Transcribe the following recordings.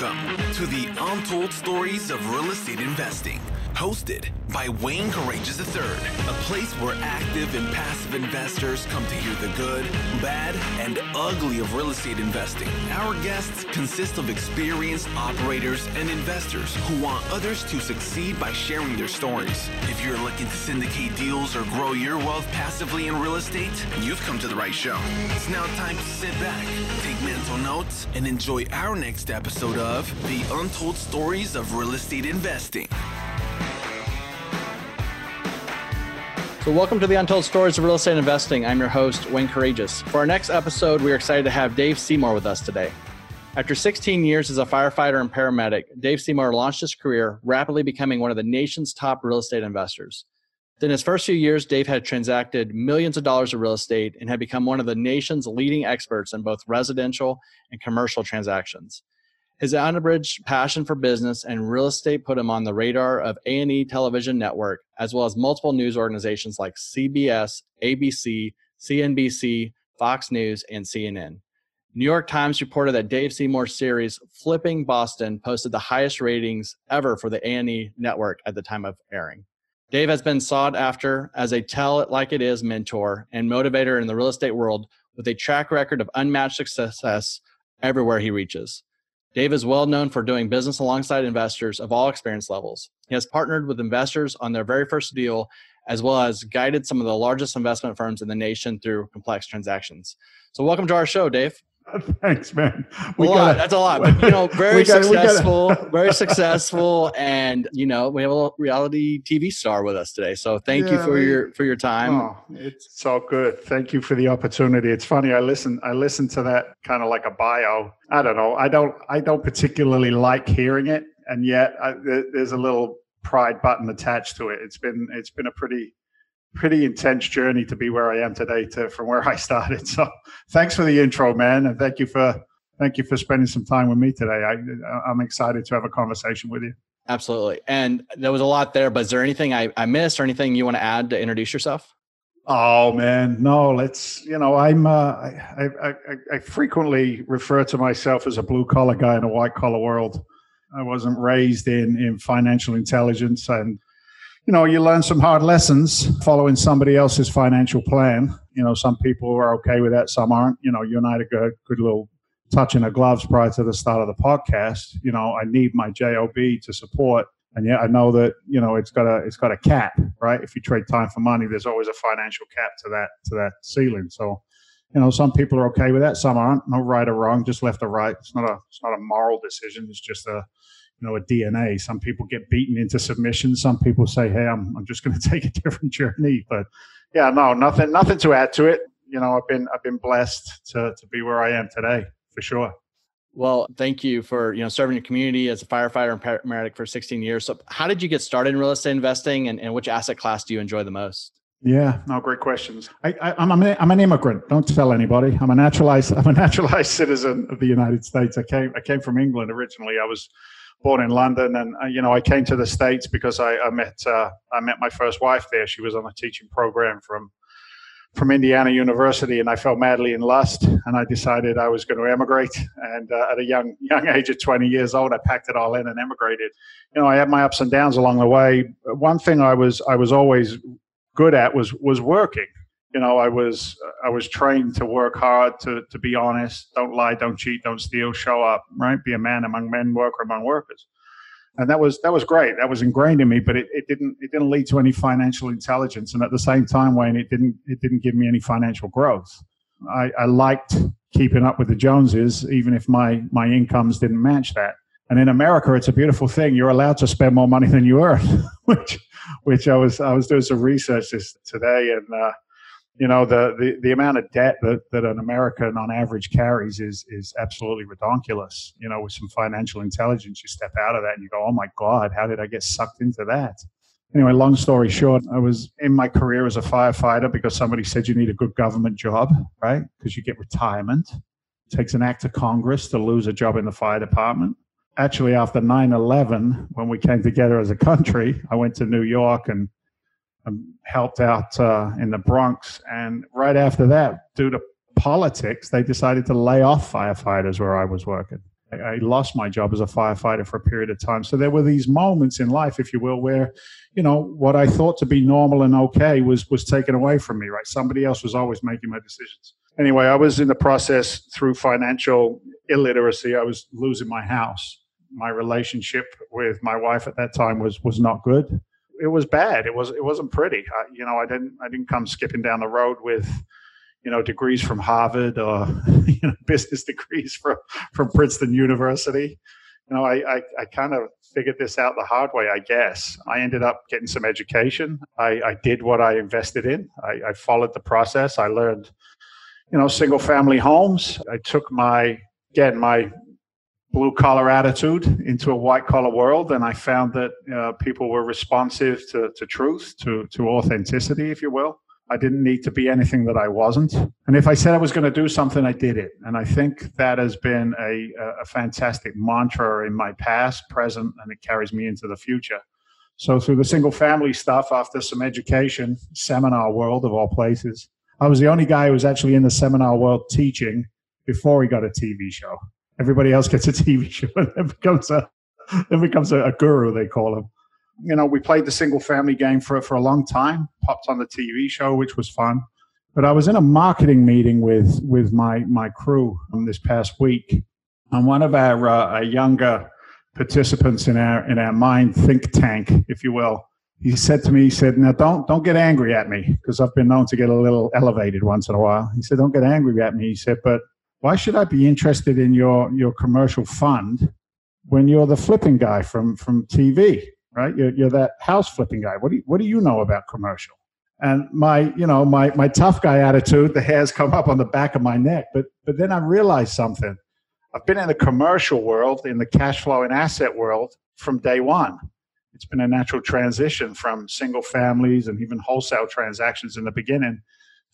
Welcome to the Untold Stories of Real Estate Investing, hosted by Wayne Courreges III, a place where active and passive investors come to hear the good, bad, and ugly of real estate investing. Our guests consist of experienced operators and investors who want others to succeed by sharing their stories. If you're looking to syndicate deals or grow your wealth passively in real estate, you've come to the right show. It's now time to sit back, take mental notes, and enjoy our next episode of The Untold Stories of Real Estate Investing. So, welcome to the Untold Stories of Real Estate Investing. I'm your host, Wayne Courreges. For our next episode, we are excited to have Dave Seymour with us today. After 16 years as a firefighter and paramedic, Dave Seymour launched his career, rapidly becoming one of the nation's top real estate investors. In his first few years, Dave had transacted millions of dollars of real estate and had become one of the nation's leading experts in both residential and commercial transactions. His unabridged passion for business and real estate put him on the radar of A&E Television Network, as well as multiple news organizations like CBS, ABC, CNBC, Fox News, and CNN. New York Times reported that Dave Seymour's series Flipping Boston posted the highest ratings ever for the A&E network at the time of airing. Dave has been sought after as a tell it like it is mentor and motivator in the real estate world with a track record of unmatched success everywhere he reaches. Dave is well known for doing business alongside investors of all experience levels. He has partnered with investors on their very first deal, as well as guided some of the largest investment firms in the nation through complex transactions. So, welcome to our show, Dave. Thanks, man. We a lot. That's a lot, but you know, very gotta, successful, very successful, and you know, we have a reality TV star with us today. So thank yeah, you for your for your time. Oh, it's all good. Thank you for the opportunity. It's funny. I listen. I listen to that kind of like a bio. I don't know. I don't. I don't particularly like hearing it, and yet I, there's a little pride button attached to it. It's been. It's been a pretty pretty intense journey to be where I am today to from where I started. So thanks for the intro, man, and thank you for thank you for spending some time with me today. I I'm excited to have a conversation with you. Absolutely. And there was a lot there, but is there anything I, I missed or anything you want to add to introduce yourself? Oh man, no. Let's you know I'm uh, I, I I frequently refer to myself as a blue collar guy in a white collar world. I wasn't raised in in financial intelligence and you know, you learn some hard lessons following somebody else's financial plan. You know, some people are okay with that, some aren't. You know, you and I had a good, good little touch in the gloves prior to the start of the podcast. You know, I need my job to support, and yet I know that you know it's got a it's got a cap, right? If you trade time for money, there's always a financial cap to that to that ceiling. So, you know, some people are okay with that, some aren't. No right or wrong, just left or right. It's not a it's not a moral decision. It's just a you know a DNA. Some people get beaten into submission. Some people say, "Hey, I'm I'm just going to take a different journey." But yeah, no, nothing nothing to add to it. You know, I've been I've been blessed to to be where I am today for sure. Well, thank you for you know serving your community as a firefighter and paramedic for 16 years. So, how did you get started in real estate investing, and, and which asset class do you enjoy the most? Yeah, no, great questions. I, I, am I'm, I'm an immigrant. Don't tell anybody. I'm a naturalized. I'm a naturalized citizen of the United States. I came. I came from England originally. I was born in London, and uh, you know I came to the states because I, I met uh, I met my first wife there. She was on a teaching program from from Indiana University, and I fell madly in lust, and I decided I was going to emigrate. And uh, at a young young age of 20 years old, I packed it all in and emigrated. You know, I had my ups and downs along the way. One thing I was I was always good at was was working you know, I was I was trained to work hard, to to be honest, don't lie, don't cheat, don't steal, show up, right? Be a man among men, worker among workers. And that was that was great. That was ingrained in me, but it, it didn't it didn't lead to any financial intelligence. And at the same time, Wayne, it didn't it didn't give me any financial growth. I, I liked keeping up with the Joneses, even if my my incomes didn't match that. And in America, it's a beautiful thing. You're allowed to spend more money than you earn, which which I was I was doing some research this today, and uh, you know the, the the amount of debt that, that an American on average carries is is absolutely redonkulous. You know, with some financial intelligence, you step out of that and you go, "Oh my God, how did I get sucked into that?" Anyway, long story short, I was in my career as a firefighter because somebody said you need a good government job, right? Because you get retirement. It takes an act of Congress to lose a job in the fire department. Actually, after 9 11, when we came together as a country, I went to New York and helped out uh, in the Bronx. And right after that, due to politics, they decided to lay off firefighters where I was working. I lost my job as a firefighter for a period of time. So there were these moments in life, if you will, where, you know, what I thought to be normal and okay was was taken away from me, right? Somebody else was always making my decisions. Anyway, I was in the process through financial illiteracy. I was losing my house. My relationship with my wife at that time was was not good. It was bad. It was it wasn't pretty. I, you know, I didn't I didn't come skipping down the road with you know degrees from Harvard or you know business degrees from from Princeton University. You know, I I, I kind of figured this out the hard way, I guess. I ended up getting some education. I, I did what I invested in. I, I followed the process. I learned, you know, single family homes. I took my again my blue collar attitude into a white collar world, and I found that uh, people were responsive to, to truth, to to authenticity, if you will. I didn't need to be anything that I wasn't. And if I said I was going to do something, I did it. And I think that has been a, a fantastic mantra in my past, present, and it carries me into the future. So through the single family stuff, after some education, seminar world of all places, I was the only guy who was actually in the seminar world teaching before he got a TV show. Everybody else gets a TV show and then becomes a then becomes a, a guru, they call him you know, we played the single family game for for a long time. Popped on the TV show, which was fun. But I was in a marketing meeting with with my my crew this past week, and one of our, uh, our younger participants in our in our mind think tank, if you will, he said to me, he said, "Now don't don't get angry at me because I've been known to get a little elevated once in a while." He said, "Don't get angry at me." He said, "But why should I be interested in your your commercial fund when you're the flipping guy from from TV?" right? You're, you're that house flipping guy. What do you, what do you know about commercial? And my, you know, my my tough guy attitude, the hairs come up on the back of my neck. But but then I realized something. I've been in the commercial world, in the cash flow and asset world from day one. It's been a natural transition from single families and even wholesale transactions in the beginning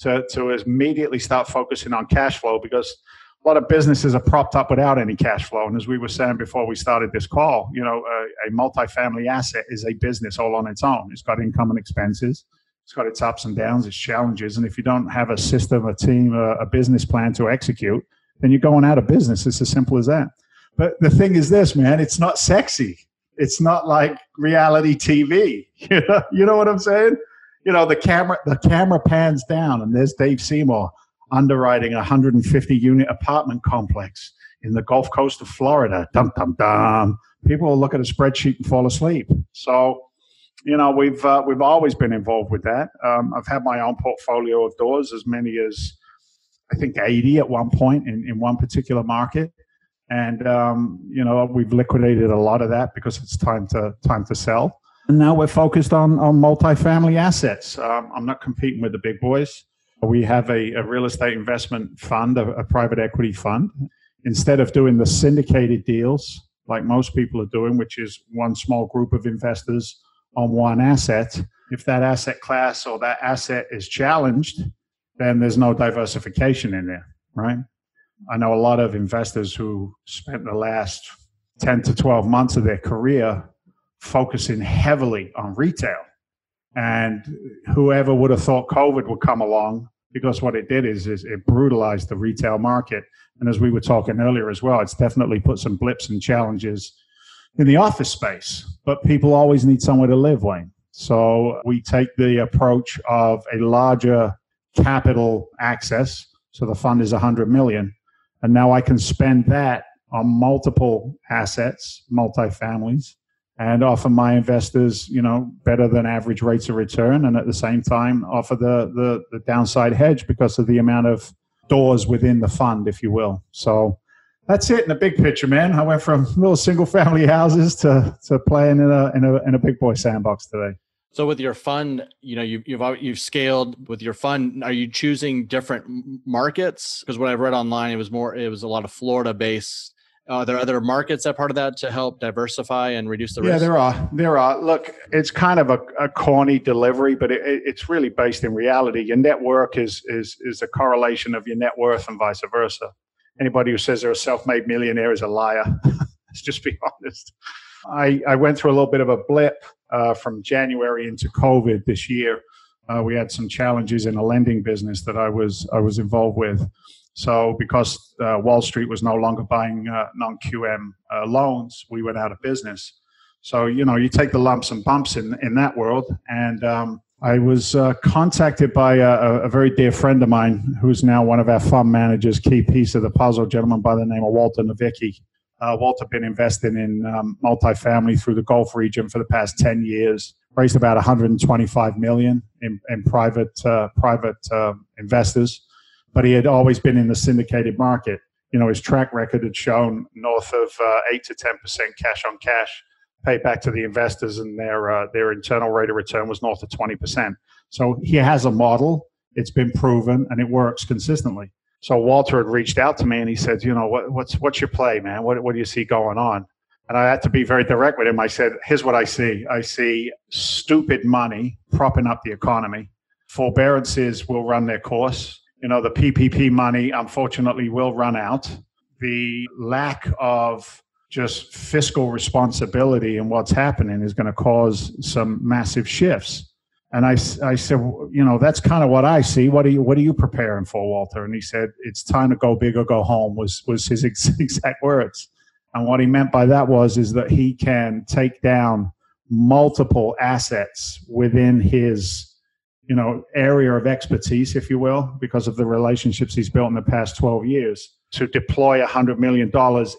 to, to immediately start focusing on cash flow because a lot of businesses are propped up without any cash flow. And as we were saying before we started this call, you know, a, a multifamily asset is a business all on its own. It's got income and expenses. It's got its ups and downs, its challenges. And if you don't have a system, a team, a, a business plan to execute, then you're going out of business. It's as simple as that. But the thing is this, man, it's not sexy. It's not like reality TV. You know, you know what I'm saying? You know, the camera the camera pans down and there's Dave Seymour underwriting a 150 unit apartment complex in the Gulf Coast of Florida. Dum, dum, dum. People will look at a spreadsheet and fall asleep. So, you know, we've, uh, we've always been involved with that. Um, I've had my own portfolio of doors, as many as I think 80 at one point in, in one particular market. And, um, you know, we've liquidated a lot of that because it's time to, time to sell. And now we're focused on, on multifamily assets. Um, I'm not competing with the big boys. We have a, a real estate investment fund, a, a private equity fund. Instead of doing the syndicated deals like most people are doing, which is one small group of investors on one asset, if that asset class or that asset is challenged, then there's no diversification in there, right? I know a lot of investors who spent the last 10 to 12 months of their career focusing heavily on retail and whoever would have thought COVID would come along, because what it did is, is it brutalized the retail market. And as we were talking earlier as well, it's definitely put some blips and challenges in the office space. But people always need somewhere to live, Wayne. So we take the approach of a larger capital access. So the fund is 100 million. And now I can spend that on multiple assets, multifamilies, and offer my investors, you know, better than average rates of return, and at the same time offer the the, the downside hedge because of the amount of doors within the fund, if you will. So that's it in the big picture, man. I went from little single family houses to to playing in a in a in a big boy sandbox today. So with your fund, you know, you, you've you've scaled with your fund. Are you choosing different markets? Because what I've read online, it was more, it was a lot of Florida based are there other markets that part of that to help diversify and reduce the risk? Yeah, there are. There are. Look, it's kind of a, a corny delivery, but it, it's really based in reality. Your network is is is a correlation of your net worth and vice versa. Anybody who says they're a self-made millionaire is a liar. Let's just be honest. I, I went through a little bit of a blip uh, from January into COVID this year. Uh, we had some challenges in a lending business that I was I was involved with. So because uh, Wall Street was no longer buying uh, non-QM uh, loans, we went out of business. So you know, you take the lumps and bumps in in that world. And um, I was uh, contacted by a, a, very dear friend of mine, who's now one of our fund managers, key piece of the puzzle, gentleman by the name of Walter Novicki. Uh, Walter been investing in um, multifamily through the Gulf region for the past 10 years, raised about 125 million in, in private uh, private uh, investors but he had always been in the syndicated market. You know, his track record had shown north of uh, eight to ten percent cash on cash paid back to the investors, and their uh, their internal rate of return was north of twenty percent. So he has a model; it's been proven, and it works consistently. So Walter had reached out to me, and he said, "You know, what, what's what's your play, man? What what do you see going on?" And I had to be very direct with him. I said, "Here's what I see. I see stupid money propping up the economy. Forbearances will run their course." You know, the PPP money unfortunately will run out. The lack of just fiscal responsibility and what's happening is going to cause some massive shifts. And I, I said, you know, that's kind of what I see. What are you, what are you preparing for, Walter? And he said, it's time to go big or go home was, was his exact words. And what he meant by that was, is that he can take down multiple assets within his you know area of expertise if you will because of the relationships he's built in the past 12 years to deploy $100 million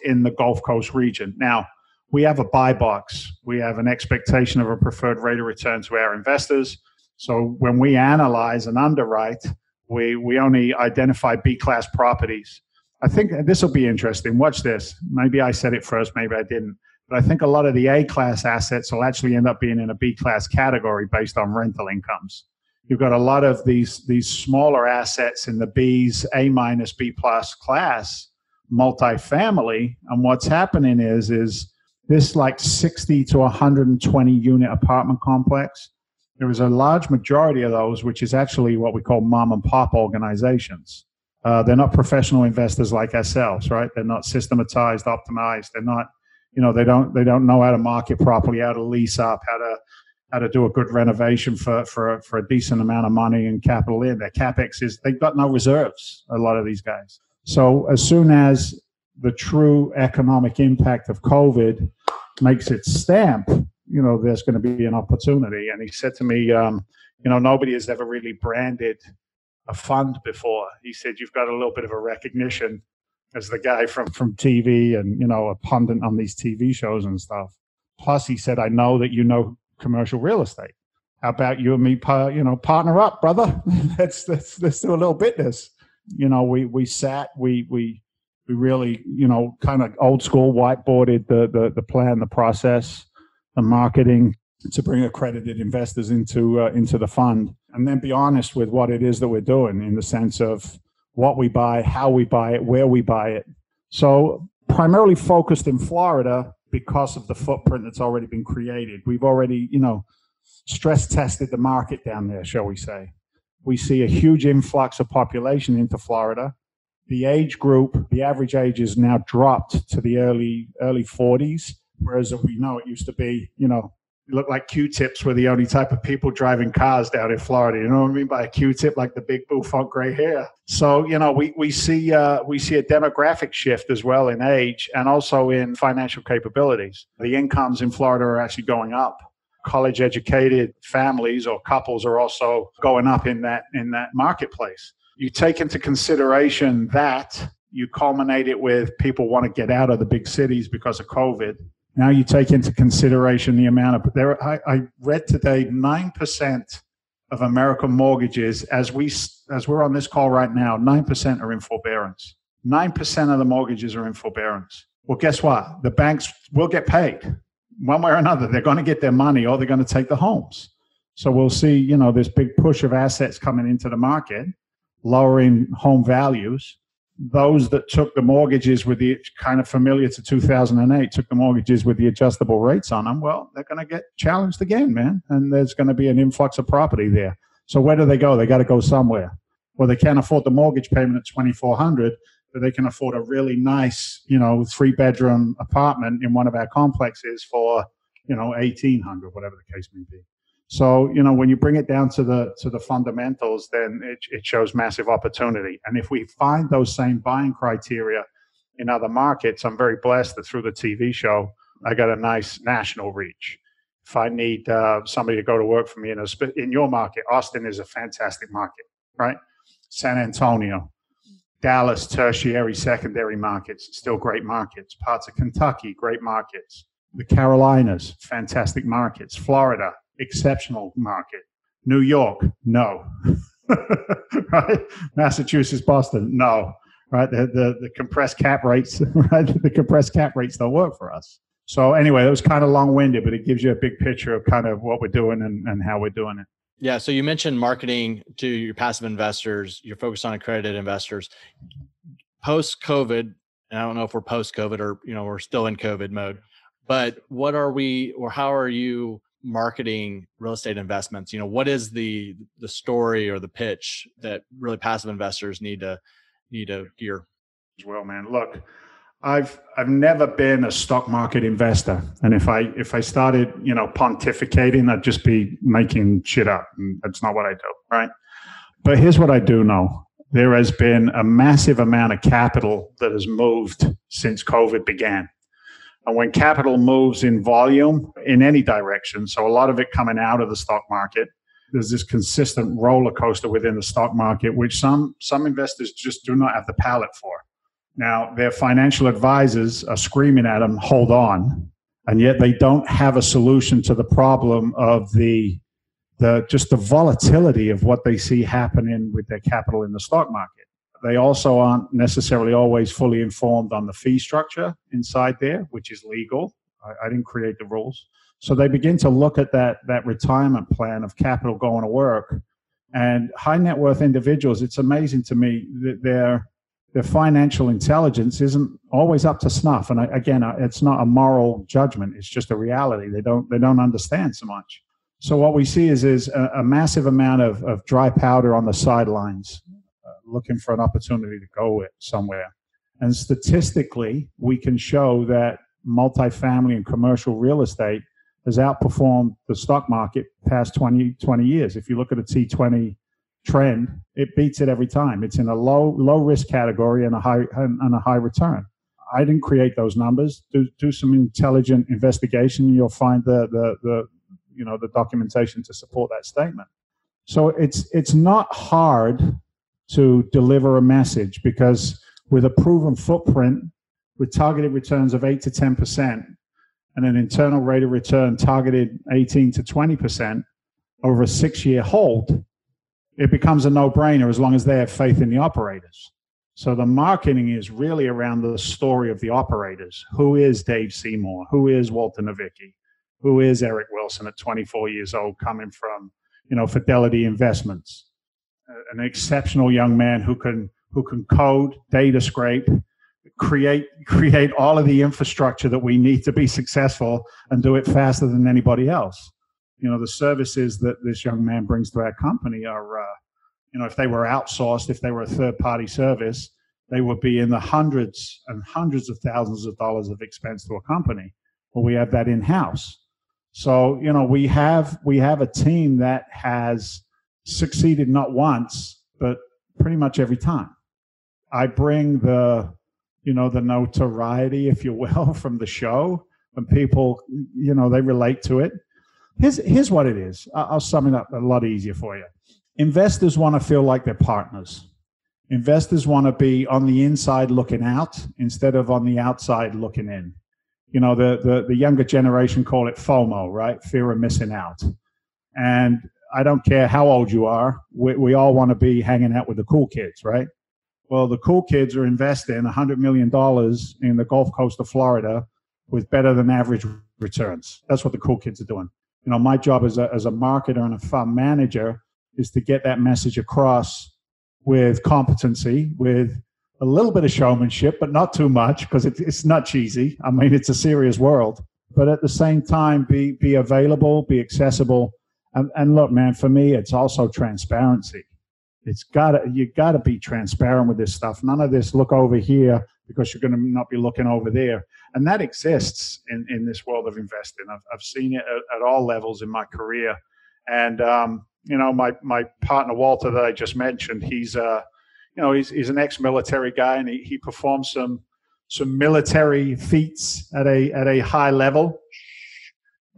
in the gulf coast region. Now we have a buy box. We have an expectation of a preferred rate of return to our investors. So when we analyze and underwrite we we only identify b class properties. I think this will be interesting. Watch this. Maybe i said it first maybe i didn't. But i think a lot of the a class assets will actually end up being in a b class category based on rental incomes You've got a lot of these these smaller assets in the B's, A minus, B plus class, multifamily, and what's happening is is this like 60 to 120 unit apartment complex. There is a large majority of those, which is actually what we call mom and pop organizations. Uh, they're not professional investors like ourselves, right? They're not systematized, optimized. They're not, you know, they don't they don't know how to market properly, how to lease up, how to how to do a good renovation for, for, a, for a decent amount of money and capital in. Their capex is, they've got no reserves, a lot of these guys. So as soon as the true economic impact of COVID makes its stamp, you know, there's going to be an opportunity. And he said to me, um, you know, nobody has ever really branded a fund before. He said, you've got a little bit of a recognition as the guy from, from TV and, you know, a pundit on these TV shows and stuff. Plus, he said, I know that you know commercial real estate. How about you and me, you know, partner up, brother? let's, let's, let's do a little business. You know, we, we sat, we, we, we really, you know, kind of old school whiteboarded the, the, the plan, the process, the marketing to bring accredited investors into, uh, into the fund. And then be honest with what it is that we're doing in the sense of what we buy, how we buy it, where we buy it. So primarily focused in Florida, because of the footprint that's already been created. We've already, you know, stress tested the market down there, shall we say. We see a huge influx of population into Florida. The age group, the average age is now dropped to the early early 40s, whereas we know it used to be, you know, look like Q-tips were the only type of people driving cars down in Florida. You know what I mean by a Q-tip, like the big bouffant gray hair. So you know, we we see uh, we see a demographic shift as well in age and also in financial capabilities. The incomes in Florida are actually going up. College educated families or couples are also going up in that in that marketplace. You take into consideration that you culminate it with people want to get out of the big cities because of COVID now you take into consideration the amount of there. I, I read today nine percent of American mortgages, as we as we're on this call right now, nine percent are in forbearance. Nine percent of the mortgages are in forbearance. Well, guess what? The banks will get paid one way or another. They're going to get their money, or they're going to take the homes. So we'll see, you know, this big push of assets coming into the market, lowering home values those that took the mortgages with the kind of familiar to 2008 took the mortgages with the adjustable rates on them well they're going to get challenged again man. And there's going to be an influx of property there. So where do they go? They got to go somewhere. Well they can't afford the mortgage payment at 2400 but they can afford a really nice you know three bedroom apartment in one of our complexes for you know 1800 whatever the case may be So you know when you bring it down to the to the fundamentals, then it, it shows massive opportunity. And if we find those same buying criteria in other markets, I'm very blessed that through the TV show I got a nice national reach. If I need uh, somebody to go to work for me in a in your market, Austin is a fantastic market, right? San Antonio, Dallas, tertiary, secondary markets, still great markets. Parts of Kentucky, great markets. The Carolinas, fantastic markets. Florida, exceptional market. New York, no. right? Massachusetts, Boston, no. Right? The, the, the compressed cap rates, right? The compressed cap rates don't work for us. So anyway, that was kind of long winded, but it gives you a big picture of kind of what we're doing and, and how we're doing it. Yeah. So you mentioned marketing to your passive investors. You're focused on accredited investors. Post COVID, and I don't know if we're post COVID or you know we're still in COVID mode, but what are we or how are you marketing real estate investments? You know, what is the the story or the pitch that really passive investors need to need to hear As well, man. Look, I've I've never been a stock market investor, and if I if I started you know pontificating, I'd just be making shit up, and that's not what I do, right? But here's what I do know: there has been a massive amount of capital that has moved since COVID began, Uh, when capital moves in volume in any direction, so a lot of it coming out of the stock market, there's this consistent roller coaster within the stock market, which some some investors just do not have the palate for now, their financial advisors are screaming at them, hold on. And yet they don't have a solution to the problem of the, the just the volatility of what they see happening with their capital in the stock market. They also aren't necessarily always fully informed on the fee structure inside there, which is legal. I, I didn't create the rules. So they begin to look at that, that retirement plan of capital going to work. And high net worth individuals, it's amazing to me that they're their financial intelligence isn't always up to snuff. And again, it's not a moral judgment; it's just a reality. They don't they don't understand so much. So what we see is is a, a massive amount of, of dry powder on the sidelines, looking for an opportunity to go somewhere. And statistically, we can show that multifamily and commercial real estate has outperformed the stock market past 20, 20 years. If you look at a T20 trend, it beats it every time. It's in a low low risk category and a high and a high return. I didn't create those numbers. Do do some intelligent investigation. You'll find the the the you know the documentation to support that statement. So it's it's not hard to deliver a message because with a proven footprint, with targeted returns of eight to ten percent, and an internal rate of return targeted eighteen to twenty percent over a six year hold, it becomes a no-brainer as long as they have faith in the operators. So the marketing is really around the story of the operators. Who is Dave Seymour? Who is Walter Novicki? Who is Eric Wilson at 24 years old, coming from you know Fidelity Investments, an exceptional young man who can who can code, data scrape, create create all of the infrastructure that we need to be successful and do it faster than anybody else. You know the services that this young man brings to our company are uh, you know if they were outsourced if they were a third party service they would be in the hundreds and hundreds of thousands of dollars of expense to a company well we have that in house so you know we have we have a team that has succeeded not once but pretty much every time i bring the you know the notoriety if you will from the show and people you know they relate to it Here's, here's what it is. I'll sum it up a lot easier for you. Investors want to feel like they're partners. Investors want to be on the inside looking out instead of on the outside looking in. You know, the, the, the younger generation call it FOMO, right? Fear of missing out. And I don't care how old you are, we, we all want to be hanging out with the cool kids, right? Well, the cool kids are investing $100 million in the Gulf Coast of Florida with better than average returns. That's what the cool kids are doing you know, my job as a, as a marketer and a fund manager is to get that message across with competency, with a little bit of showmanship, but not too much because it, it's not cheesy. I mean, it's a serious world, but at the same time, be be available, be accessible, and, and look, man, for me, it's also transparency. It's gotta you gotta be transparent with this stuff. None of this look over here because you're going to not be looking over there. And that exists in, in this world of investing. I've, I've seen it at, at all levels in my career. And um, you know, my my partner Walter that I just mentioned, he's uh, you know, he's he's an ex-military guy, and he he performs some some military feats at a at a high level.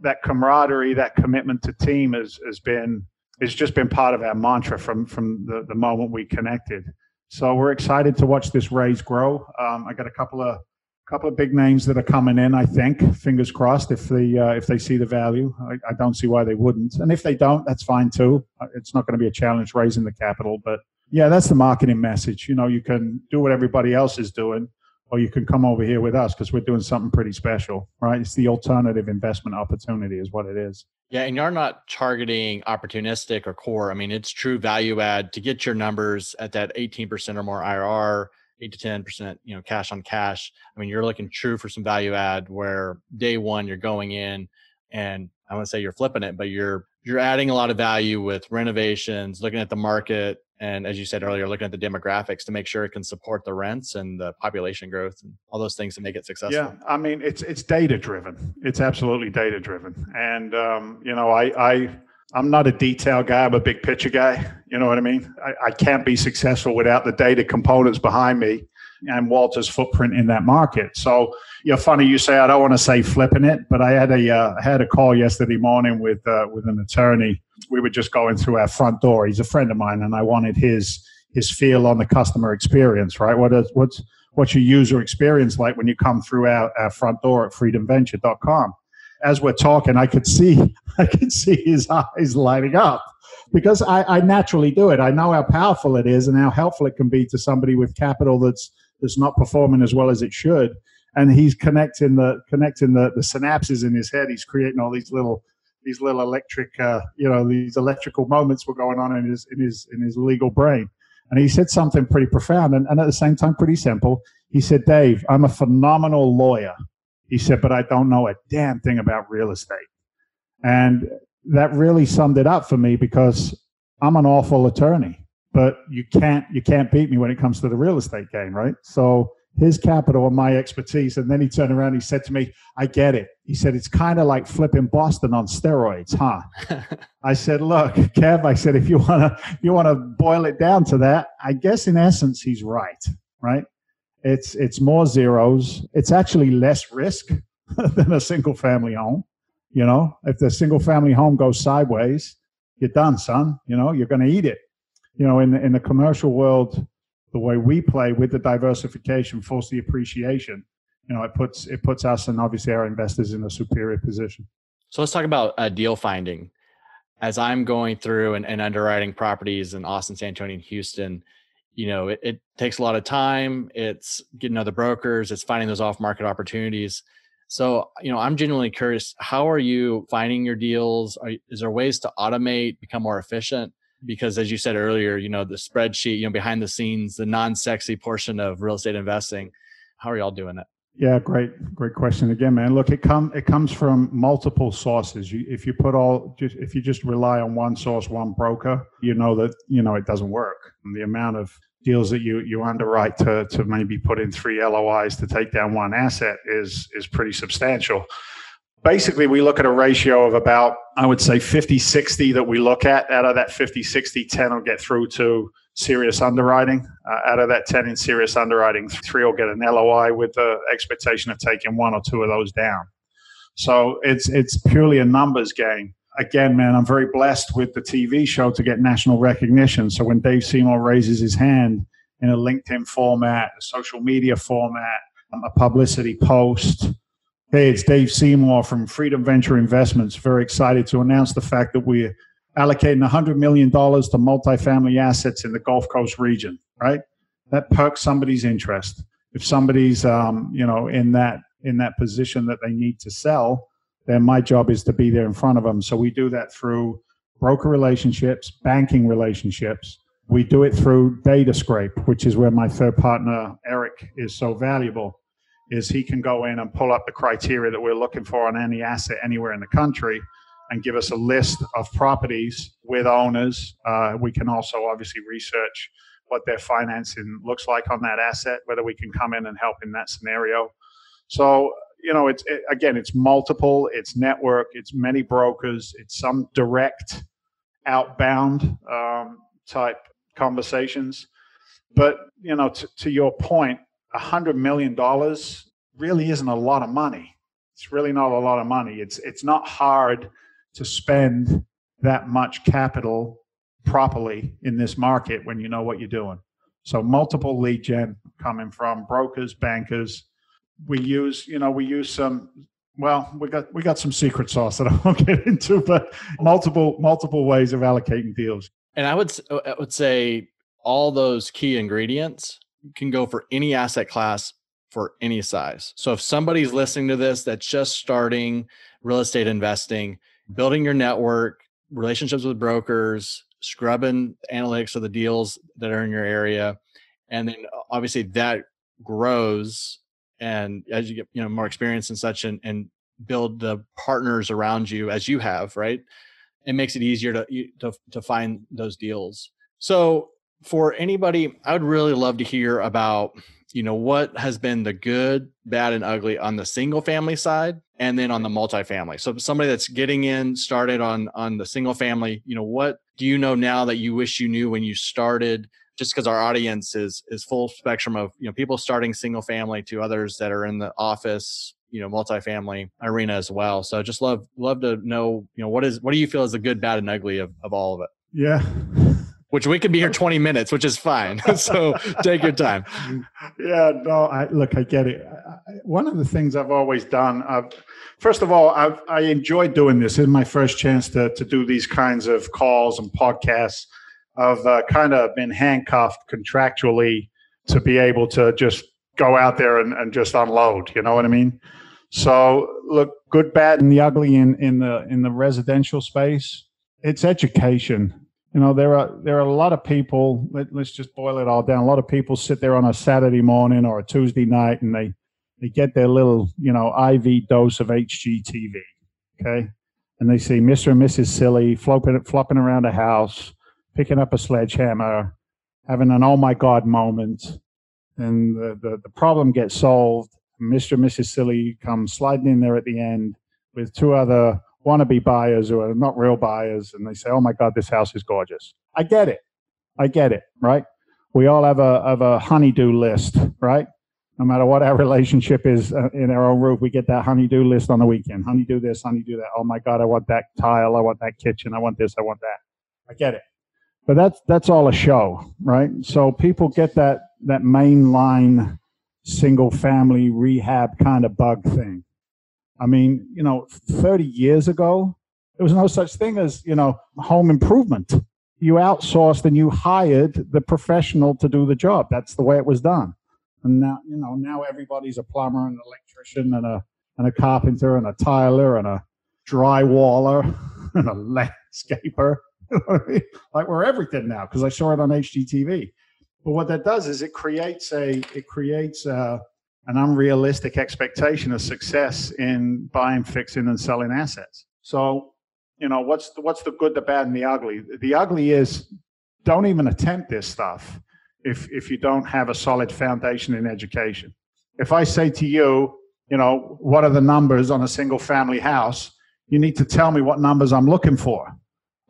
That camaraderie, that commitment to team has has been has just been part of our mantra from from the, the moment we connected. So we're excited to watch this raise grow. Um, I got a couple of couple of big names that are coming in. I think, fingers crossed, if they uh, if they see the value, I, I, don't see why they wouldn't. And if they don't, that's fine too. Uh, it's not going to be a challenge raising the capital, but yeah, that's the marketing message. You know, you can do what everybody else is doing, or you can come over here with us because we're doing something pretty special, right? It's the alternative investment opportunity, is what it is. Yeah, and you're not targeting opportunistic or core. I mean, it's true value add to get your numbers at that 18% or more IRR, eight to 10%, you know, cash on cash. I mean, you're looking true for some value add where day one you're going in and I to say you're flipping it, but you're you're adding a lot of value with renovations, looking at the market, and as you said earlier, looking at the demographics to make sure it can support the rents and the population growth and all those things to make it successful. Yeah, I mean it's it's data driven. It's absolutely data driven, and um, you know I I I'm not a detail guy. I'm a big picture guy. You know what I mean? I, I can't be successful without the data components behind me and Walter's footprint in that market. So, you're funny you say I don't want to say flipping it, but I had a uh, had a call yesterday morning with uh, with an attorney. We were just going through our front door. He's a friend of mine, and I wanted his his feel on the customer experience. Right? What is what's what's your user experience like when you come through our, our front door at freedomventure.com? As we're talking, I could see I could see his eyes lighting up because I, I naturally do it. I know how powerful it is and how helpful it can be to somebody with capital that's that's not performing as well as it should. And he's connecting the connecting the, the synapses in his head. He's creating all these little these little electric uh, you know these electrical moments were going on in his in his in his legal brain. And he said something pretty profound and, and at the same time pretty simple. He said dave i'm a phenomenal lawyer. He said but i don't know a damn thing about real estate. And that really summed it up for me because i'm an awful attorney but you can't you can't beat me when it comes to the real estate game, right? So his capital and my expertise. And then he turned around he said to me, I get it. He said, it's kind of like flipping Boston on steroids, huh? I said, look, Kev, I said, if you wanna you wanna boil it down to that, I guess in essence he's right, right? It's it's more zeros. It's actually less risk than a single family home. You know, if the single family home goes sideways, you're done, son. You know, you're gonna eat it you know, in the, in the commercial world, the way we play with the diversification, force the appreciation, you know, it puts it puts us and obviously our investors in a superior position. So let's talk about uh, deal finding. As I'm going through and, and, underwriting properties in Austin, San Antonio, and Houston, you know, it, it takes a lot of time. It's getting other brokers. It's finding those off-market opportunities. So, you know, I'm genuinely curious. How are you finding your deals? Are, is there ways to automate, become more efficient? Because as you said earlier you know the spreadsheet you know behind the scenes the non-sexy portion of real estate investing how are y'all doing it yeah great great question again man. Look it come it comes from multiple sources. You, if you put all just if you just rely on one source one broker you know that you know it doesn't work. And the amount of deals that you you underwrite to to maybe put in three LOIs to take down one asset is is pretty substantial basically we look at a ratio of about i would say 50 60 that we look at. Out of that 50 60 10 will get through to serious underwriting. Uh, out of that 10 in serious underwriting three will get an loi with the expectation of taking one or two of those down. So it's it's purely a numbers game. Again man i'm very blessed with the tv show to get national recognition. So when dave seymour raises his hand in a linkedin format a social media format a publicity post Hey, it's Dave Seymour from Freedom Venture Investments. Very excited to announce the fact that we're allocating $100 million to multifamily assets in the Gulf Coast region, right? That perks somebody's interest. If somebody's, um, you know, in that in that position that they need to sell, then my job is to be there in front of them. So we do that through broker relationships, banking relationships. We do it through data scrape, which is where my third partner, Eric, is so valuable is he can go in and pull up the criteria that we're looking for on any asset anywhere in the country and give us a list of properties with owners. Uh, we can also obviously research what their financing looks like on that asset, whether we can come in and help in that scenario. So, you know, it's it, again, it's multiple, it's network, it's many brokers, it's some direct outbound um, type conversations. But you know, to, to your point, hundred million dollars really isn't a lot of money. It's really not a lot of money. It's it's not hard to spend that much capital properly in this market when you know what you're doing. So multiple lead gen coming from brokers, bankers. We use, you know, we use some well, we got we got some secret sauce that I won't get into, but multiple multiple ways of allocating deals. And I would I would say all those key ingredients can go for any asset class for any size. So if somebody's listening to this that's just starting real estate investing, building your network, relationships with brokers, scrubbing analytics of the deals that are in your area, and then uh, obviously that grows and as you get you know more experience and such and, and build the partners around you as you have right it makes it easier to to, to find those deals so for anybody i would really love to hear about you know what has been the good bad and ugly on the single family side and then on the multifamily. So somebody that's getting in started on on the single family you know what do you know now that you wish you knew when you started? Just because our audience is is full spectrum of you know people starting single family to others that are in the office you know multifamily arena as well. So just love love to know you know what is what do you feel is the good bad and ugly of, of all of it? Yeah which we could be here 20 minutes which is fine so take your time yeah no i look i get it one of the things i've always done i've first of all I've, i enjoy doing this. is my first chance to, to do these kinds of calls and podcasts I've uh, kind of been handcuffed contractually to be able to just go out there and, and just unload. You know what I mean? So look, good, bad, and the ugly in, in the in the residential space. It's education. You know, there are there are a lot of people. Let, let's just boil it all down. A lot of people sit there on a Saturday morning or a Tuesday night, and they they get their little you know IV dose of HGTV. Okay, and they see Mr. and Mrs. Silly flopping flopping around a house picking up a sledgehammer, having an oh my God moment, and the, the, the problem gets solved. Mr. and Mrs. Silly come sliding in there at the end with two other wannabe buyers who are not real buyers, and they say, "Oh my God, this house is gorgeous." I get it, I get it, right? We all have a have a honeydew list, right? No matter what our relationship is uh, in our own roof, we get that honeydew list on the weekend. Honeydew this, honeydew that. Oh my God, I want that tile. I want that kitchen. I want this. I want that. I get it but that's that's all a show, right? So people get that that mainline single family rehab kind of bug thing. I mean, you know, 30 years ago, there was no such thing as, you know, home improvement. You outsourced and you hired the professional to do the job. That's the way it was done. And now, you know, now everybody's a plumber and an electrician and a and a carpenter and a tiler and a drywaller and a landscaper like we're everything now because I saw it on HGTV. But what that does is it creates a it creates a, an unrealistic expectation of success in buying, fixing, and selling assets. So, you know, what's the, what's the good, the bad, and the ugly? The ugly is don't even attempt this stuff if if you don't have a solid foundation in education. If I say to you, you know, what are the numbers on a single family house? You need to tell me what numbers I'm looking for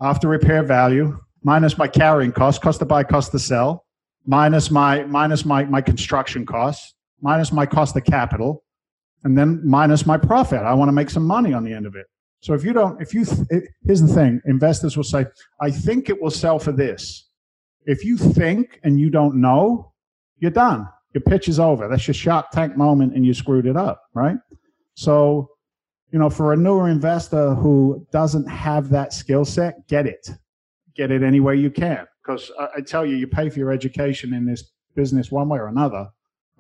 after repair value minus my carrying cost, cost to buy, cost to sell, minus my minus my, my construction costs, minus my cost of capital, and then minus my profit. I want to make some money on the end of it. So if you don't, if you, here's the thing: investors will say, "I think it will sell for this." If you think and you don't know, you're done. Your pitch is over. That's your Shark Tank moment, and you screwed it up, right? So you know, for a newer investor who doesn't have that skill set, get it. Get it any way you can. Because I, I, tell you, you pay for your education in this business one way or another,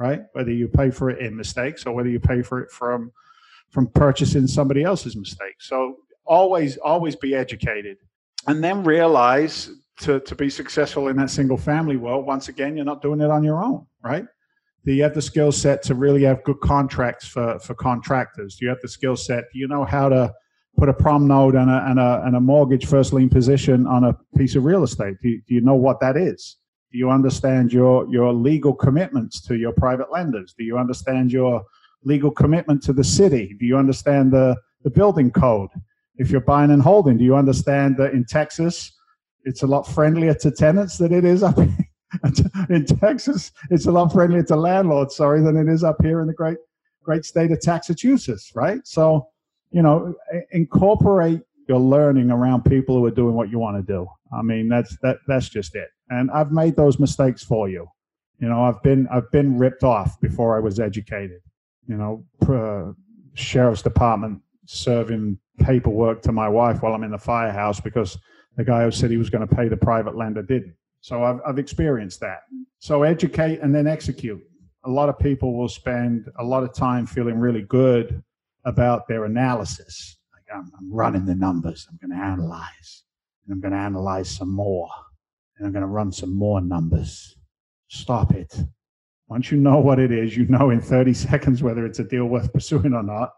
right? Whether you pay for it in mistakes or whether you pay for it from from purchasing somebody else's mistakes. So always, always be educated. And then realize to, to be successful in that single family world, once again, you're not doing it on your own, right? Do you have the skill set to really have good contracts for, for contractors? Do you have the skill set? Do you know how to put a prom note and a, and a, and a mortgage first lien position on a piece of real estate? Do you, do you know what that is? Do you understand your, your legal commitments to your private lenders? Do you understand your legal commitment to the city? Do you understand the, the building code? If you're buying and holding, do you understand that in Texas, it's a lot friendlier to tenants than it is up in Texas. It's a lot friendlier to landlords, sorry, than it is up here in the great great state of Massachusetts, right? So, you know, incorporate your learning around people who are doing what you want to do. I mean, that's that that's just it. And I've made those mistakes for you. You know, I've been I've been ripped off before I was educated. You know, uh, sheriff's department serving paperwork to my wife while I'm in the firehouse because the guy who said he was going to pay the private lender didn't. So I've, I've experienced that. So educate and then execute. A lot of people will spend a lot of time feeling really good about their analysis. Like I'm, I'm running the numbers. I'm going to analyze, and I'm going to analyze some more, and I'm going to run some more numbers. Stop it. Once you know what it is, you know in 30 seconds whether it's a deal worth pursuing or not.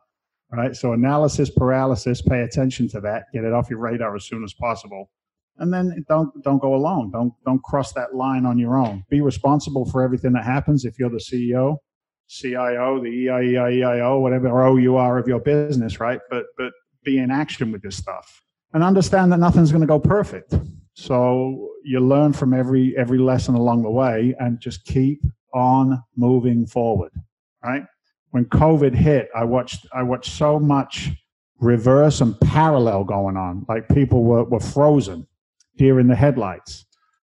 Right. So analysis paralysis. Pay attention to that. Get it off your radar as soon as possible and then don't don't go alone. Don't don't cross that line on your own. Be responsible for everything that happens. If you're the CEO, CIO, the EIEIO, whatever O you are of your business, right? But but be in action with this stuff and understand that nothing's going to go perfect. So you learn from every every lesson along the way and just keep on moving forward, right? When COVID hit, I watched I watched so much reverse and parallel going on. Like people were, were frozen deer in the headlights.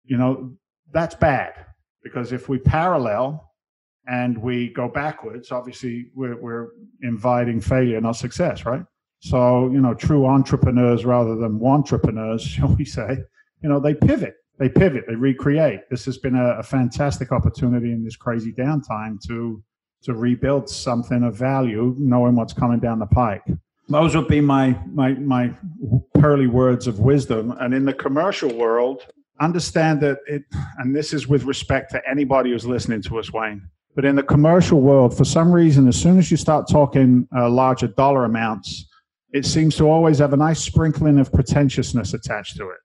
You know, that's bad because if we parallel and we go backwards, obviously we're, we're inviting failure, not success, right? So, you know, true entrepreneurs rather than entrepreneurs, shall we say, you know, they pivot, they pivot, they recreate. This has been a, a fantastic opportunity in this crazy downtime to to rebuild something of value, knowing what's coming down the pike. Those would be my my my pearly words of wisdom. And in the commercial world understand that it and this is with respect to anybody who's listening to us wayne but in the commercial world for some reason as soon as you start talking uh, larger dollar amounts it seems to always have a nice sprinkling of pretentiousness attached to it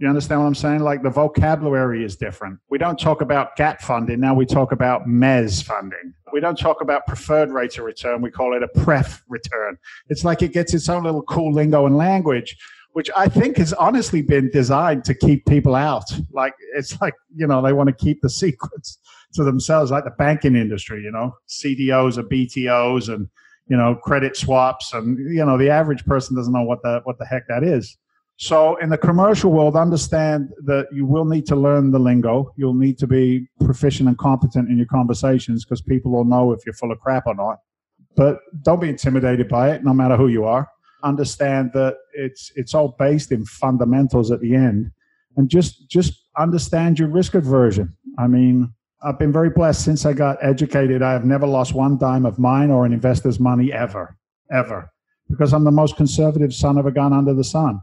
you understand what I'm saying? Like the vocabulary is different. We don't talk about gap funding. Now we talk about MEZ funding. We don't talk about preferred rate of return. We call it a pref return. It's like it gets its own little cool lingo and language, which I think has honestly been designed to keep people out. Like it's like, you know, they want to keep the secrets to themselves, like the banking industry, you know, CDOs or BTOs and, you know, credit swaps. And, you know, the average person doesn't know what the, what the heck that is. So in the commercial world, understand that you will need to learn the lingo. You'll need to be proficient and competent in your conversations because people will know if you're full of crap or not. But don't be intimidated by it, no matter who you are. Understand that it's it's all based in fundamentals at the end, and just just understand your risk aversion. I mean, I've been very blessed since I got educated. I have never lost one dime of mine or an investor's money ever, ever, because I'm the most conservative son of a gun under the sun.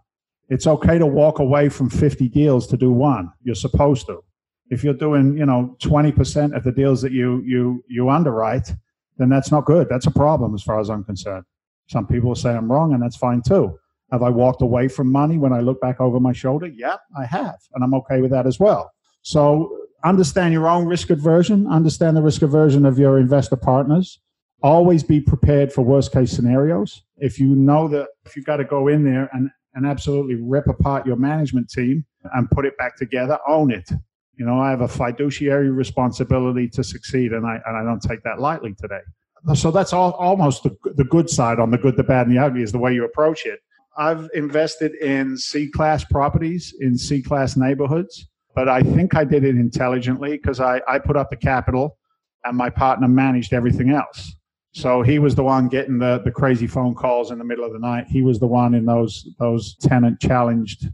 It's okay to walk away from 50 deals to do one. You're supposed to. If you're doing, you know, 20% of the deals that you you you underwrite, then that's not good. That's a problem as far as I'm concerned. Some people say I'm wrong, and that's fine too. Have I walked away from money when I look back over my shoulder? Yeah, I have, and I'm okay with that as well. So understand your own risk aversion, understand the risk aversion of your investor partners. Always be prepared for worst case scenarios. If you know that if you've got to go in there and and absolutely rip apart your management team and put it back together, own it. You know, I have a fiduciary responsibility to succeed, and I and I don't take that lightly today. So that's all, almost the, the good side on the good, the bad, and the ugly is the way you approach it. I've invested in C class properties in C class neighborhoods, but I think I did it intelligently because I, I put up the capital and my partner managed everything else. So he was the one getting the, the crazy phone calls in the middle of the night. He was the one in those those tenant challenged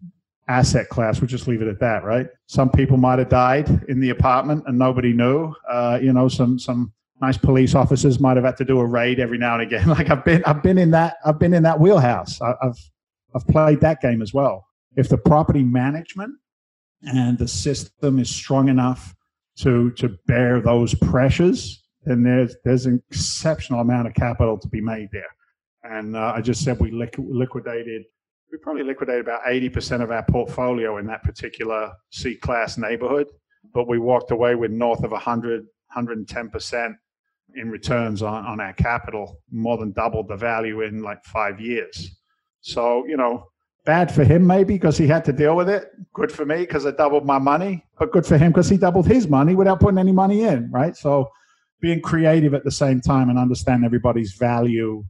asset class. We'll just leave it at that, right? Some people might have died in the apartment and nobody knew. Uh, you know, some some nice police officers might have had to do a raid every now and again. Like I've been I've been in that I've been in that wheelhouse. I, I've I've played that game as well. If the property management and the system is strong enough to to bear those pressures then there's there's an exceptional amount of capital to be made there. And uh, I just said we liquidated, we probably liquidated about 80% of our portfolio in that particular C class neighborhood, but we walked away with north of 100, 110% in returns on, on our capital, more than doubled the value in like five years. So, you know, Bad for him, maybe, because he had to deal with it. Good for me, because I doubled my money. But good for him, because he doubled his money without putting any money in, right? So being creative at the same time and understand everybody's value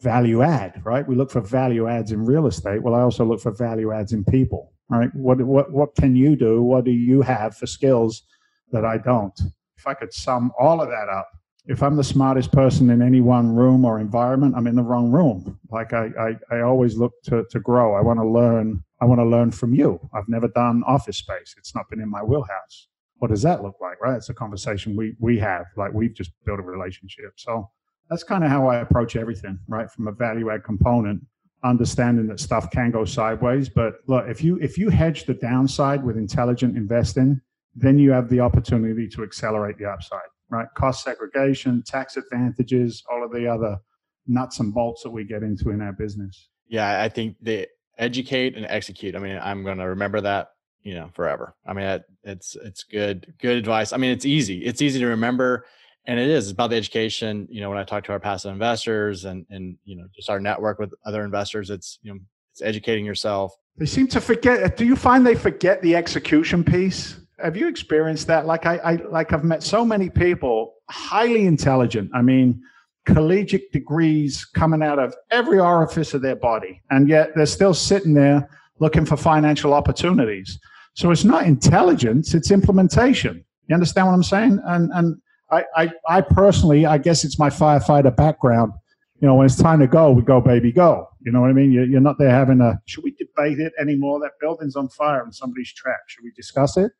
value add, right? We look for value adds in real estate. Well, I also look for value adds in people, right? What what what can you do? What do you have for skills that I don't? If I could sum all of that up, if I'm the smartest person in any one room or environment, I'm in the wrong room. Like I I, I always look to to grow. I want to learn. I want to learn from you. I've never done office space. It's not been in my wheelhouse. What does that look like, right? It's a conversation we we have. Like we've just built a relationship. So that's kind of how I approach everything, right? From a value add component, understanding that stuff can go sideways. But look, if you if you hedge the downside with intelligent investing, then you have the opportunity to accelerate the upside, right? Cost segregation, tax advantages, all of the other nuts and bolts that we get into in our business. Yeah, I think they educate and execute. I mean, I'm going to remember that you know forever. I mean, it's it's good good advice. I mean, it's easy. It's easy to remember and it is it's about the education you know when i talk to our passive investors and and you know just our network with other investors it's you know it's educating yourself they seem to forget uh, do you find they forget the execution piece have you experienced that like i, I like i've met so many people highly intelligent i mean collegiate degrees coming out of every orifice of their body and yet they're still sitting there looking for financial opportunities so it's not intelligence it's implementation you understand what i'm saying and and I, I, I personally, I guess it's my firefighter background. You know, when it's time to go, we go, baby, go. You know what I mean? You're, you're not there having a, should we debate it anymore? That building's on fire and somebody's trapped. Should we discuss it?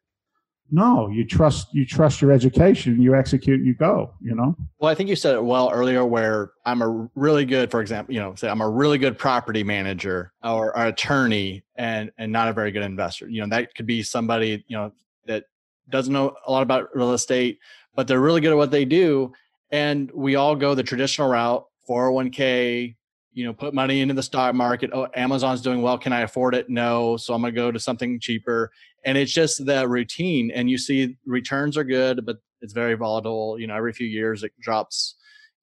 No, you trust you trust your education, you execute, you go, you know? Well, I think you said it well earlier where I'm a really good, for example, you know, say I'm a really good property manager or, or attorney and and not a very good investor. You know, that could be somebody, you know, that doesn't know a lot about real estate, but they're really good at what they do. And we all go the traditional route 401k, you know, put money into the stock market. Oh, Amazon's doing well. Can I afford it? No. So I'm going to go to something cheaper. And it's just the routine. And you see returns are good, but it's very volatile. You know, every few years it drops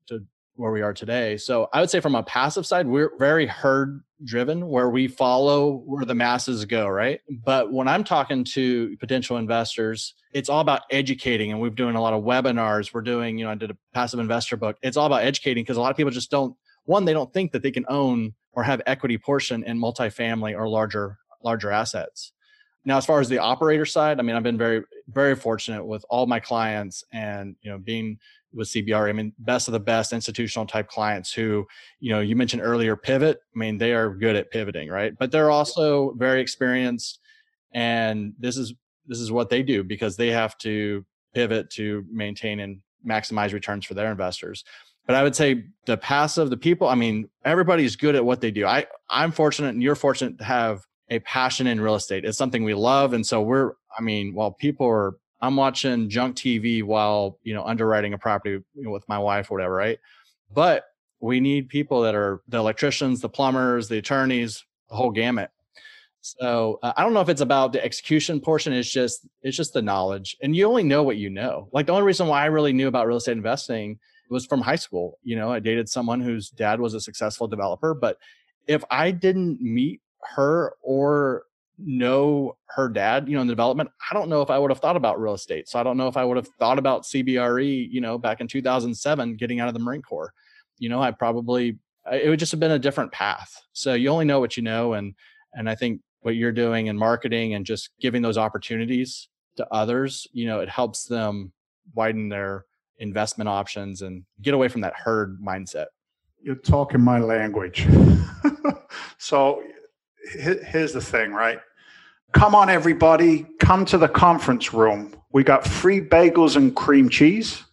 to where we are today. So I would say from a passive side, we're very herd driven where we follow where the masses go, right? But when I'm talking to potential investors, it's all about educating and we're doing a lot of webinars. We're doing, you know, I did a passive investor book. It's all about educating because a lot of people just don't one, they don't think that they can own or have equity portion in multifamily or larger larger assets. Now, as far as the operator side, I mean, I've been very, very fortunate with all my clients and, you know, being with CBRE. I mean, best of the best institutional type clients who, you know, you mentioned earlier pivot. I mean, they are good at pivoting, right? But they're also very experienced and this is this is what they do because they have to pivot to maintain and maximize returns for their investors. But I would say the passive, the people, I mean, everybody's good at what they do. I I'm fortunate and you're fortunate to have a passion in real estate. It's something we love and so we're I mean, while people are I'm watching junk TV while you know underwriting a property with my wife or whatever, right? But we need people that are the electricians, the plumbers, the attorneys, the whole gamut. So uh, I don't know if it's about the execution portion. It's just it's just the knowledge, and you only know what you know. Like the only reason why I really knew about real estate investing was from high school. You know, I dated someone whose dad was a successful developer, but if I didn't meet her or know her dad, you know, in development, I don't know if I would have thought about real estate. So I don't know if I would have thought about CBRE, you know, back in 2007, getting out of the Marine Corps. You know, I probably it would just have been a different path. So you only know what you know, and and I think what you're doing in marketing and just giving those opportunities to others, you know, it helps them widen their investment options and get away from that herd mindset. You're talking my language. so here's the thing, right? Come on, everybody, come to the conference room. We got free bagels and cream cheese.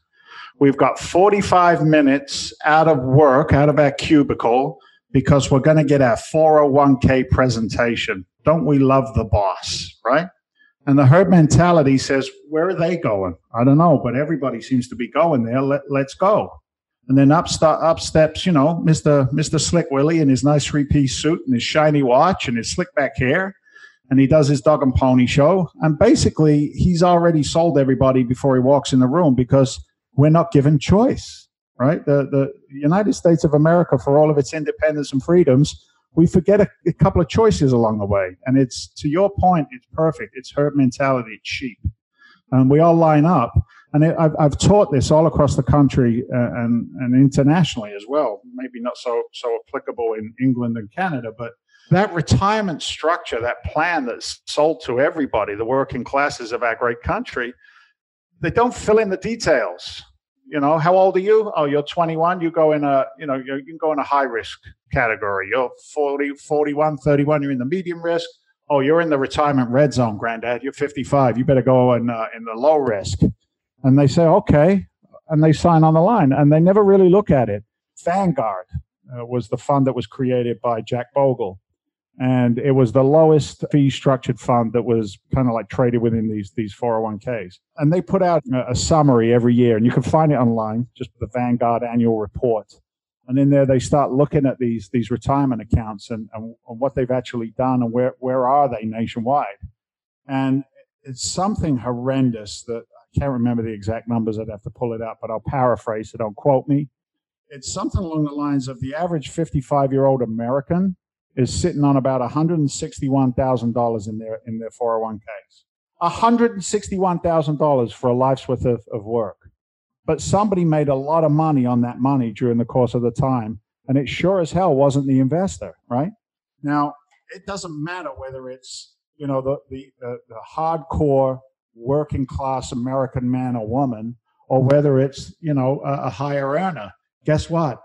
We've got 45 minutes out of work, out of our cubicle, because we're going to get our 401k presentation. Don't we love the boss, right? And the herd mentality says, where are they going? I don't know, but everybody seems to be going there. Let, let's go. And then up, up steps, you know, Mr. Mr. Slick Willie in his nice three piece suit and his shiny watch and his slick back hair. And he does his dog and pony show. And basically, he's already sold everybody before he walks in the room because we're not given choice, right? The, the United States of America, for all of its independence and freedoms, we forget a, a, couple of choices along the way. And it's to your point, it's perfect. It's herd mentality, it's sheep. And we all line up. And it, I've, I've taught this all across the country uh, and, and internationally as well. Maybe not so, so applicable in England and Canada, but that retirement structure, that plan that's sold to everybody, the working classes of our great country, they don't fill in the details. You know, how old are you? Oh, you're 21. You go in a, you know, you can go in a high risk category. You're 40, 41, 31. You're in the medium risk. Oh, you're in the retirement red zone, granddad. You're 55. You better go in uh, in the low risk. And they say, okay, and they sign on the line, and they never really look at it. Vanguard uh, was the fund that was created by Jack Bogle and it was the lowest fee structured fund that was kind of like traded within these these 401ks and they put out a, a, summary every year and you can find it online just the vanguard annual report and in there they start looking at these these retirement accounts and, and, and what they've actually done and where where are they nationwide and it's something horrendous that i can't remember the exact numbers i'd have to pull it up but i'll paraphrase so don't quote me it's something along the lines of the average 55 year old american is sitting on about $161,000 in their, in their 401ks. $161,000 for a life's worth of, of work. But somebody made a lot of money on that money during the course of the time, and it sure as hell wasn't the investor, right? Now, it doesn't matter whether it's, you know, the, the, the, the hardcore working class American man or woman, or whether it's, you know, a, a higher earner. Guess what?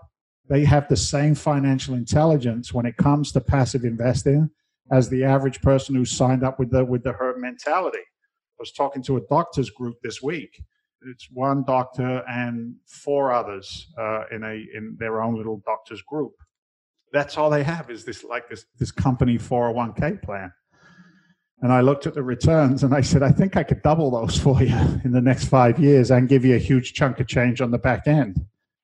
they have the same financial intelligence when it comes to passive investing as the average person who signed up with the with the herd mentality. I was talking to a doctors group this week. It's one doctor and four others uh, in a in their own little doctors group. That's all they have is this like this this company 401k plan. And I looked at the returns and I said, I think I could double those for you in the next five years and give you a huge chunk of change on the back end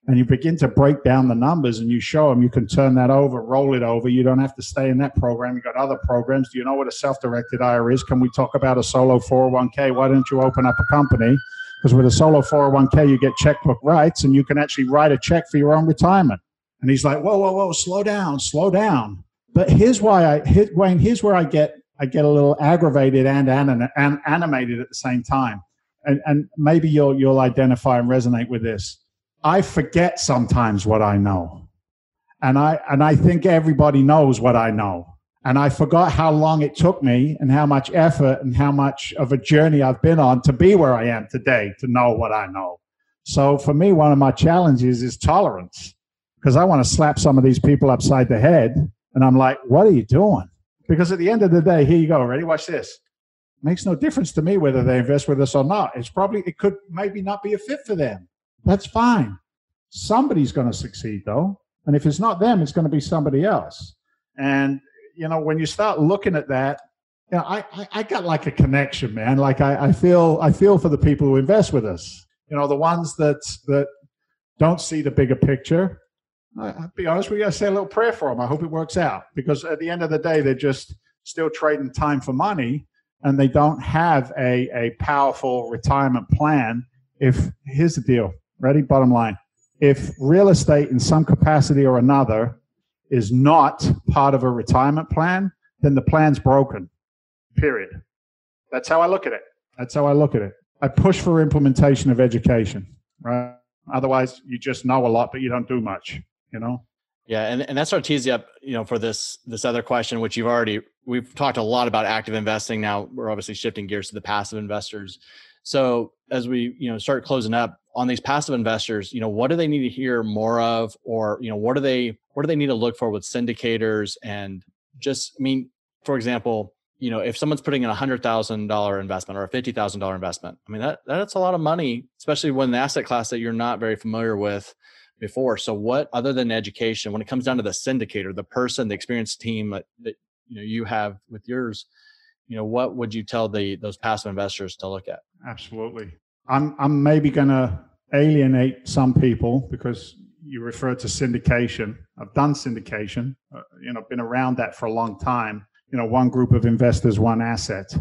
and you begin to break down the numbers and you show them you can turn that over, roll it over. You don't have to stay in that program. You got other programs. Do you know what a self-directed IRA is? Can we talk about a solo 401k? Why don't you open up a company? Because with a solo 401k, you get checkbook rights and you can actually write a check for your own retirement. And he's like, whoa, whoa, whoa, slow down, slow down. But here's why I hit Wayne. Here's where I get I get a little aggravated and, and, and animated at the same time. And, and maybe you'll you'll identify and resonate with this I forget sometimes what I know. And I, and I think everybody knows what I know. And I forgot how long it took me and how much effort and how much of a journey I've been on to be where I am today to know what I know. So for me, one of my challenges is tolerance because I want to slap some of these people upside the head. And I'm like, what are you doing? Because at the end of the day, here you go. Ready? Watch this. Makes no difference to me whether they invest with us or not. It's probably, it could maybe not be a fit for them. That's fine. Somebody's going to succeed though. And if it's not them, it's going to be somebody else. And, you know, when you start looking at that, you know, I, I, I got like a connection, man. Like I, I feel, I feel for the people who invest with us. You know, the ones that, that don't see the bigger picture. I, I'll be honest with you, I say a little prayer for them. I hope it works out because at the end of the day, they're just still trading time for money and they don't have a, a powerful retirement plan. If here's the deal, ready? Bottom line if real estate in some capacity or another is not part of a retirement plan, then the plan's broken. Period. That's how I look at it. That's how I look at it. I push for implementation of education, right? Otherwise, you just know a lot, but you don't do much, you know? Yeah, and, and that that's our tease up, you know, for this this other question, which you've already we've talked a lot about active investing. Now we're obviously shifting gears to the passive investors. So as we, you know, start closing up, on these passive investors you know what do they need to hear more of? Or you know what do they what do they need to look for with syndicators? And just i mean for example you know if someone's putting in a hundred thousand dollar investment or a fifty thousand dollar investment i mean that that's a lot of money especially when the asset class that you're not very familiar with before. So what other than education when it comes down to the syndicator the person the experienced team that, that you know you have with yours you know what would you tell the those passive investors to look at? Absolutely I'm, I'm maybe going to alienate some people because you refer to syndication. I've done syndication, uh, you know, been around that for a long time. You know, one group of investors, one asset.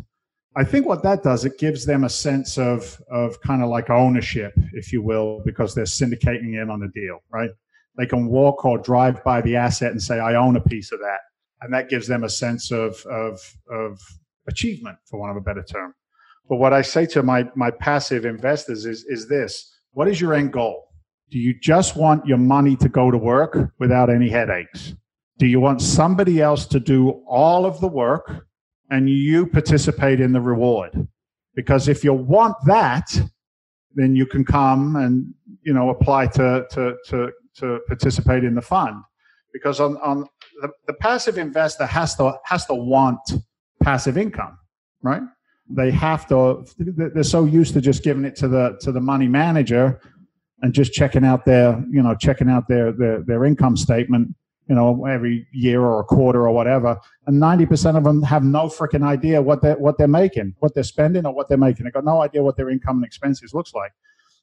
I think what that does, it gives them a sense of, of kind of like ownership, if you will, because they're syndicating in on the deal, right? They can walk or drive by the asset and say, I own a piece of that. and that gives them a sense of of of achievement, for want of a better term. But what I say to my my passive investors is is this: What is your end goal? Do you just want your money to go to work without any headaches? Do you want somebody else to do all of the work and you participate in the reward? Because if you want that, then you can come and you know apply to to to, to participate in the fund. Because on on the, the passive investor has to has to want passive income, right? They have to. They're so used to just giving it to the to the money manager and just checking out their you know checking out their their, their income statement you know every year or a quarter or whatever. And 90% of them have no freaking idea what they're what they're making what they're spending or what they're making. They've got no idea what their income and expenses looks like.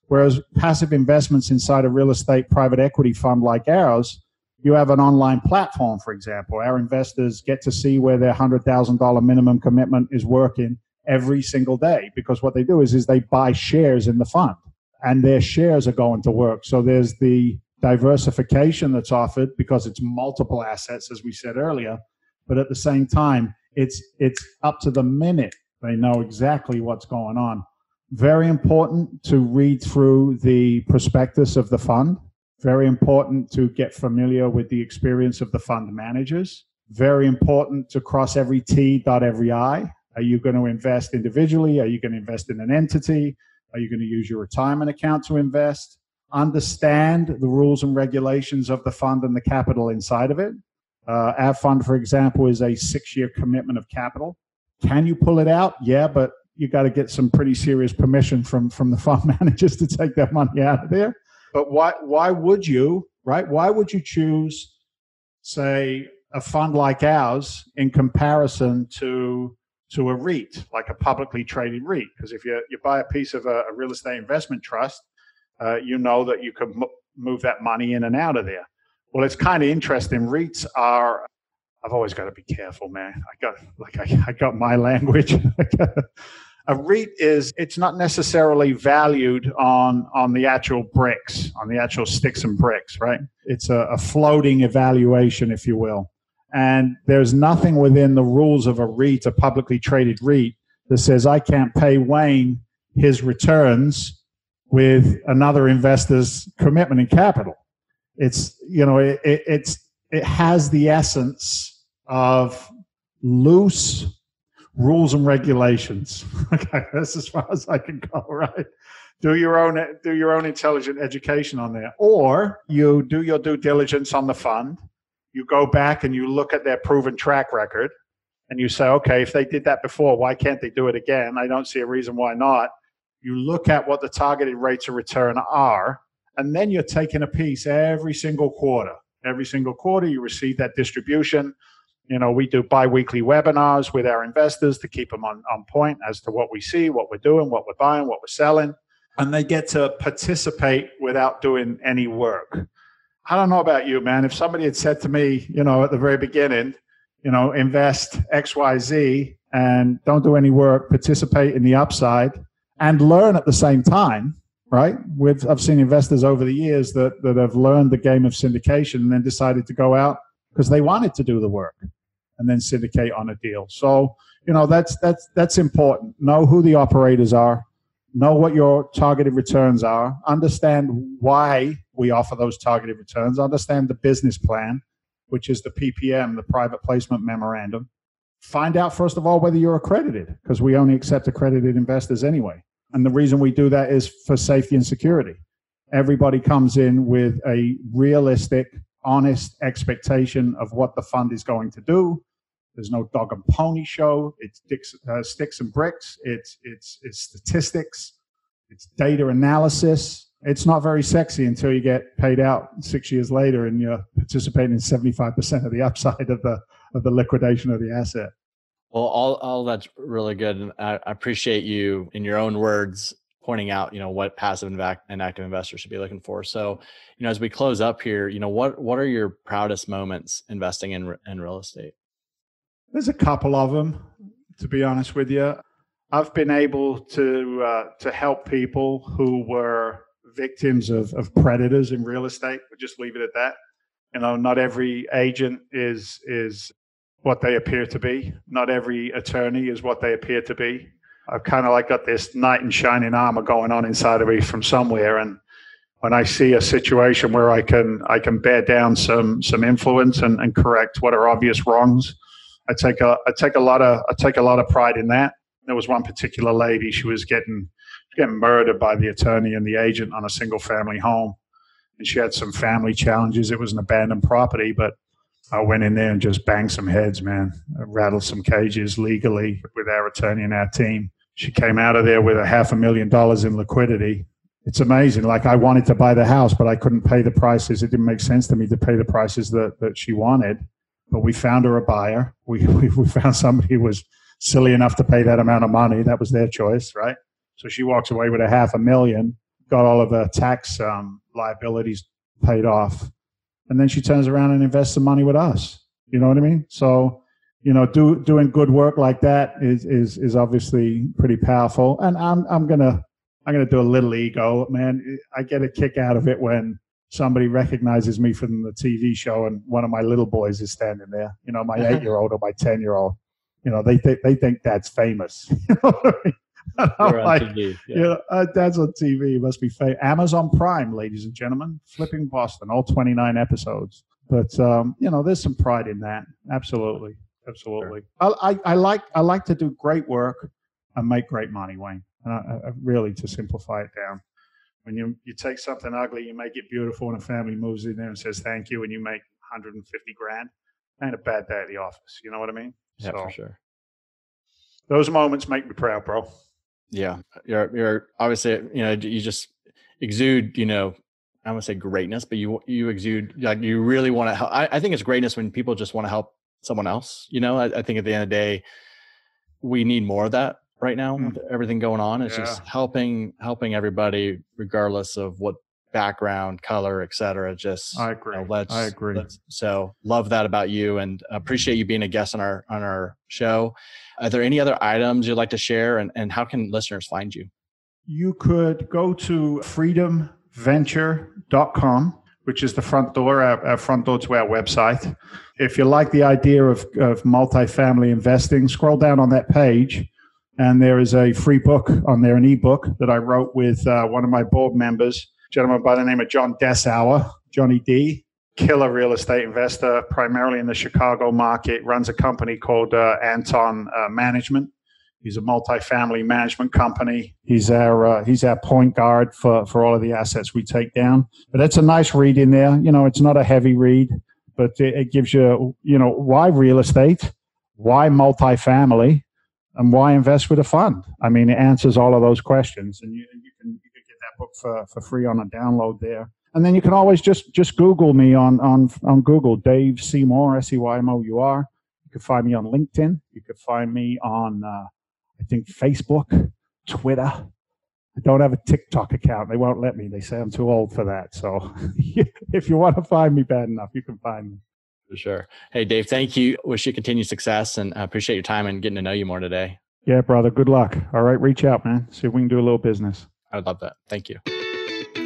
Whereas passive investments inside a real estate private equity fund like ours you have an online platform for example. Our investors get to see where their $100000 minimum commitment is working every single day because what they do is is they buy shares in the fund and their shares are going to work so there's the diversification that's offered because it's multiple assets, as we said earlier. But at the same time, it's it's up to the minute. They know exactly what's going on. Very important to read through the prospectus of the fund. Very important to get familiar with the experience of the fund managers. Very important to cross every T, dot every I. Are you going to invest individually? Are you going to invest in an entity? Are you going to use your retirement account to invest? understand the rules and regulations of the fund and the capital inside of it. Uh, our fund, for example, is a six year commitment of capital. Can you pull it out? Yeah, but you got to get some pretty serious permission from, from the fund managers to take that money out of there. But why, why would you, right? Why would you choose, say, a fund like ours in comparison to to a REIT, like a publicly traded REIT? Because if you, you buy a piece of a, a real estate investment trust, uh, you know that you can m- move that money in and out of there. Well, it's kind of interesting. REITs are. I've always got to be careful, man. I got like I, I got my language. a REIT is it's not necessarily valued on on the actual bricks, on the actual sticks and bricks, right? It's a, a floating evaluation, if you will. And there's nothing within the rules of a REIT, a publicly traded REIT, that says I can't pay Wayne his returns with another investor's commitment in capital. It's you know it, it, it's it has the essence of loose rules and regulations. okay, that's as far as I can go. Right. Do your own do your own intelligent education on there, or you do your due diligence on the fund. You go back and you look at their proven track record, and you say, okay, if they did that before, why can't they do it again? I don't see a reason why not you look at what the targeted rates of return are, and then you're taking a piece every single quarter. Every single quarter, you receive that distribution. You know, we do bi-weekly webinars with our investors to keep them on, on point as to what we see, what we're doing, what we're buying, what we're selling. And they get to participate without doing any work. I don't know about you, man. If somebody had said to me, you know, at the very beginning, you know, invest XYZ and don't do any work, participate in the upside, and learn at the same time right? We've, i've seen investors over the years that, that have learned the game of syndication and then decided to go out because they wanted to do the work and then syndicate on a deal. So you know that's that's that's important. Know who the operators are. Know what your targeted returns are. Understand why we offer those targeted returns understand the business plan which is the ppm the private placement memorandum find out first of all whether you're accredited because we only accept accredited investors anyway and the reason we do that is for safety and security. Everybody comes in with a realistic, honest expectation of what the fund is going to do. There's no dog and pony show. It's sticks, uh, sticks and bricks. It's, it's, it's statistics. It's data analysis. It's not very sexy until you get paid out six years later and you're participating in 75% of the upside of the, of the liquidation of the asset. Well, all all that's really good, and I, appreciate you in your own words pointing out, you know, what passive and active investors should be looking for. So, you know, as we close up here, you know, what what are your proudest moments investing in in real estate? There's a couple of them, to be honest with you. I've been able to uh, to help people who were victims of, of predators in real estate. We'll just leave it at that. You know, not every agent is is what they appear to be. Not every attorney is what they appear to be. I've kind of like got this knight in shining armor going on inside of me from somewhere, and when I see a situation where I can I can bear down some some influence and, and correct what are obvious wrongs, I take a I take a lot of I take a lot of pride in that. There was one particular lady; she was getting getting murdered by the attorney and the agent on a single family home, and she had some family challenges. It was an abandoned property, but I went in there and just banged some heads, man. I rattled some cages legally with our attorney and our team. She came out of there with a half a million dollars in liquidity. It's amazing. Like I wanted to buy the house, but I couldn't pay the prices. It didn't make sense to me to pay the prices that, that she wanted. But we found her a buyer. We, we, we found somebody who was silly enough to pay that amount of money. That was their choice, right? So she walks away with a half a million, got all of her tax um, liabilities paid off, and then she turns around and invests the money with us. You know what I mean? So, you know, do, doing good work like that is is is obviously pretty powerful. And I'm I'm gonna I'm gonna do a little ego, man. I get a kick out of it when somebody recognizes me from the TV show and one of my little boys is standing there. You know, my eight year old or my ten year old. You know, they think they think that's famous. You know what I mean? like, TV, yeah. You know, uh, dad's on TV. It must be famous. Amazon Prime, ladies and gentlemen, flipping Boston, all 29 episodes. But um, you know, there's some pride in that. Absolutely, absolutely. Sure. I, I, I, like I like to do great work and make great money, Wayne. And I, I really, to simplify it down, when you you take something ugly, you make it beautiful, and a family moves in there and says thank you, and you make 150 grand. Ain't a bad day at the office. You know what I mean? Yeah, so, for sure. Those moments make me proud, bro. Yeah, you're you're obviously you know you just exude you know I want to say greatness, but you you exude like you really want to help. I, I think it's greatness when people just want to help someone else. You know, I, I, think at the end of the day, we need more of that right now mm. with everything going on. It's yeah. just helping helping everybody, regardless of what background, color, etc. Just I agree. You know, let's, I agree. Let's, so love that about you, and appreciate you being a guest on our on our show. Are there any other items you'd like to share, and and how can listeners find you? You could go to freedomventure.com, which is the front door, our, our front door to our website. If you like the idea of, of multifamily investing, scroll down on that page and there is a free book on there, an ebook that I wrote with uh, one of my board members gentleman by the name of John Dessauer, Johnny D, killer real estate investor, primarily in the Chicago market, runs a company called uh, Anton uh, Management. He's a multifamily management company. He's our uh, he's our point guard for for all of the assets we take down. But it's a nice read in there. You know, it's not a heavy read, but it, it gives you you know why real estate, why multifamily, and why invest with a fund. I mean, it answers all of those questions, and you, you can you can get that book for, for free on a download there. And then you can always just just Google me on on on Google, Dave Seymour, S E Y M O U R. You can find me on LinkedIn. You can find me on uh, I think Facebook, Twitter. I don't have a TikTok account. They won't let me. They say I'm too old for that. So if you want to find me bad enough, you can find me. For sure. Hey, Dave, thank you. Wish you continued success and I appreciate your time and getting to know you more today. Yeah, brother. Good luck. All right. Reach out, man. See if we can do a little business. I would love that. Thank you.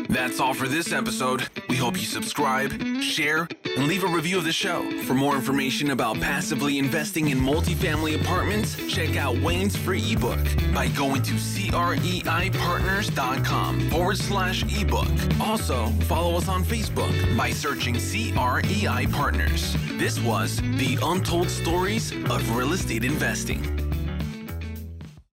That's all for this episode. We hope you subscribe, share, and leave a review of the show. For more information about passively investing in multifamily apartments, check out Wayne's free ebook by going to creipartners.com forward slash ebook. Also, follow us on Facebook by searching CREI Partners. This was the Untold Stories of Real Estate Investing.